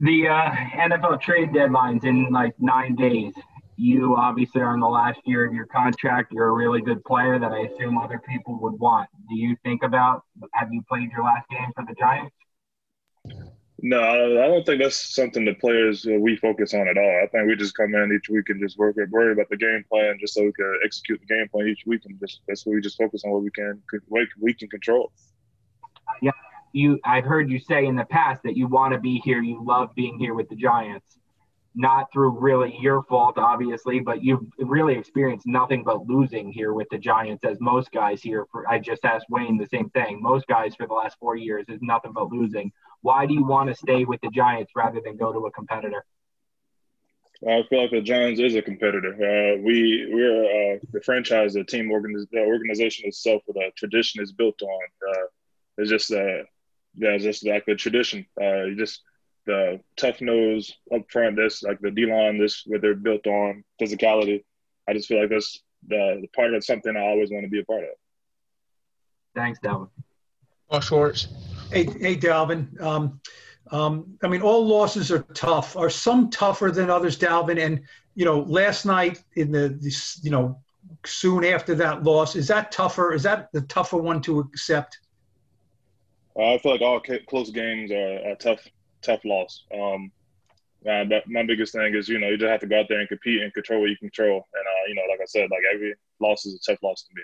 The uh, NFL trade deadline's in like nine days. You obviously are in the last year of your contract. You're a really good player that I assume other people would want. Do you think about have you played your last game for the Giants? No, I don't think that's something the players uh, we focus on at all. I think we just come in each week and just work worry about the game plan, just so we can execute the game plan each week, and just that's what we just focus on what we can what we can control. Yeah, you. I've heard you say in the past that you want to be here. You love being here with the Giants not through really your fault, obviously, but you've really experienced nothing but losing here with the Giants, as most guys here. For I just asked Wayne the same thing. Most guys for the last four years is nothing but losing. Why do you want to stay with the Giants rather than go to a competitor? I feel like the Giants is a competitor. Uh, we we're uh, the franchise, the team, organiz- the organization itself, the tradition is built on. Uh, it's just uh, yeah, it's just like the tradition. Uh, just the tough nose up front, this like the D line, this what they're built on physicality. I just feel like that's the, the part of something I always want to be a part of. Thanks, Dalvin. Paul Schwartz. Hey, hey, Dalvin. Um, um, I mean, all losses are tough. Are some tougher than others, Dalvin? And you know, last night in the, this, you know, soon after that loss, is that tougher? Is that the tougher one to accept? Uh, I feel like all close games are, a tough tough loss. Um, uh, my biggest thing is, you know, you just have to go out there and compete and control what you control. And, uh, you know, like I said, like every loss is a tough loss to me.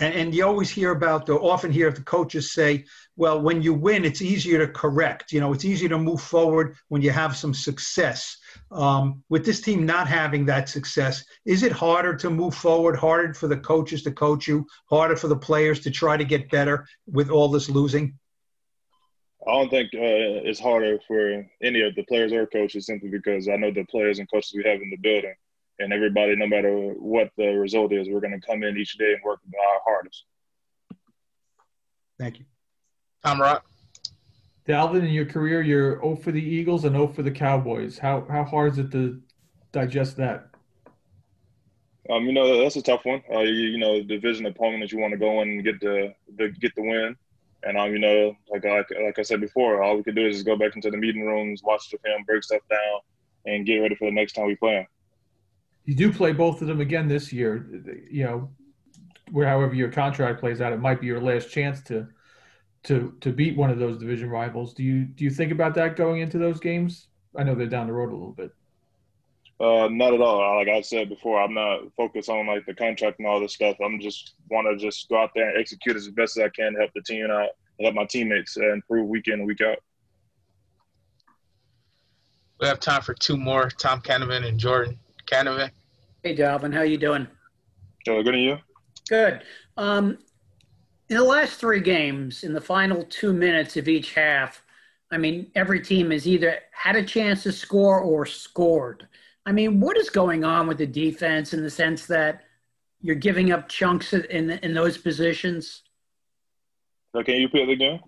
And, and you always hear about, or often hear the coaches say, well, when you win, it's easier to correct. You know, it's easier to move forward when you have some success. Um, with this team not having that success, is it harder to move forward, harder for the coaches to coach you, harder for the players to try to get better with all this losing? I don't think uh, it's harder for any of the players or coaches simply because I know the players and coaches we have in the building, and everybody, no matter what the result is, we're going to come in each day and work our hardest. Thank you. Tom Rock. Dalvin, in your career, you're 0 for the Eagles and 0 for the Cowboys. How how hard is it to digest that? Um, you know that's a tough one. Uh, you, you know, division opponent that you want to go in and get the, the get the win. And um, you know, like like like I said before, all we could do is just go back into the meeting rooms, watch the film, break stuff down, and get ready for the next time we play them. You do play both of them again this year. You know, where however your contract plays out, it might be your last chance to to to beat one of those division rivals. Do you do you think about that going into those games? I know they're down the road a little bit. Uh, not at all. Like I said before, I'm not focused on like the contract and all this stuff. I'm just want to just go out there and execute as best as I can, help the team out, help my teammates uh, improve week in and week out. We have time for two more: Tom Canavan and Jordan Canavan. Hey, Dalvin, how you doing? Good, and you? Good. Um, in the last three games, in the final two minutes of each half, I mean, every team has either had a chance to score or scored. I mean, what is going on with the defense in the sense that you're giving up chunks in in those positions? Okay, you play the game.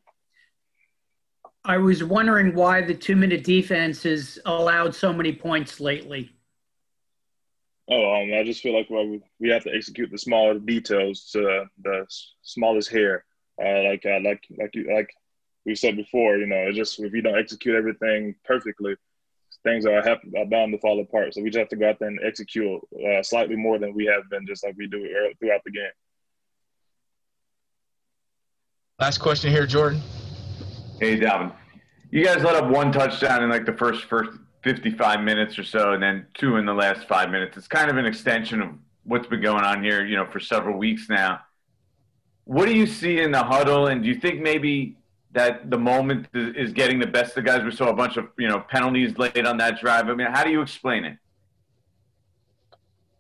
I was wondering why the two minute defense has allowed so many points lately. Oh, um, I just feel like well, we have to execute the smaller details to the smallest hair. Uh, like uh, like like you like we said before, you know, it's just if you don't execute everything perfectly, things are, have, are bound to fall apart. So we just have to go out there and execute uh, slightly more than we have been, just like we do throughout the game. Last question here, Jordan. Hey, Dalvin. You guys let up one touchdown in like the first first 55 minutes or so, and then two in the last five minutes. It's kind of an extension of what's been going on here, you know, for several weeks now. What do you see in the huddle, and do you think maybe that the moment is getting the best of the guys. We saw a bunch of you know penalties laid on that drive. I mean, how do you explain it?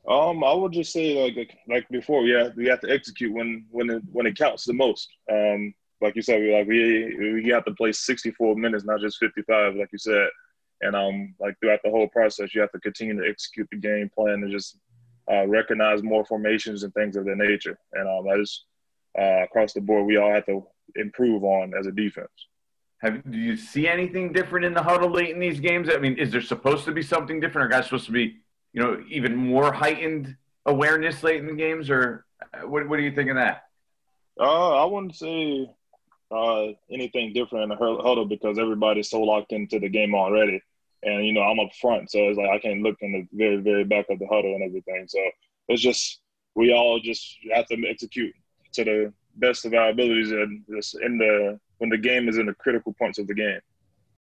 Um, I would just say like like before, yeah, we have to execute when when it, when it counts the most. Um, like you said, we like we we have to play 64 minutes, not just 55, like you said. And um, like throughout the whole process, you have to continue to execute the game plan and just uh, recognize more formations and things of that nature. And um, I just uh, across the board, we all have to improve on as a defense. Have do you see anything different in the huddle late in these games? I mean, is there supposed to be something different? Are guys supposed to be, you know, even more heightened awareness late in the games, or what? What do you think of that? Uh, I wouldn't say uh, anything different in the huddle because everybody's so locked into the game already. And you know, I'm up front, so it's like I can't look in the very, very back of the huddle and everything. So it's just we all just have to execute to the best of our abilities in in the when the game is in the critical points of the game.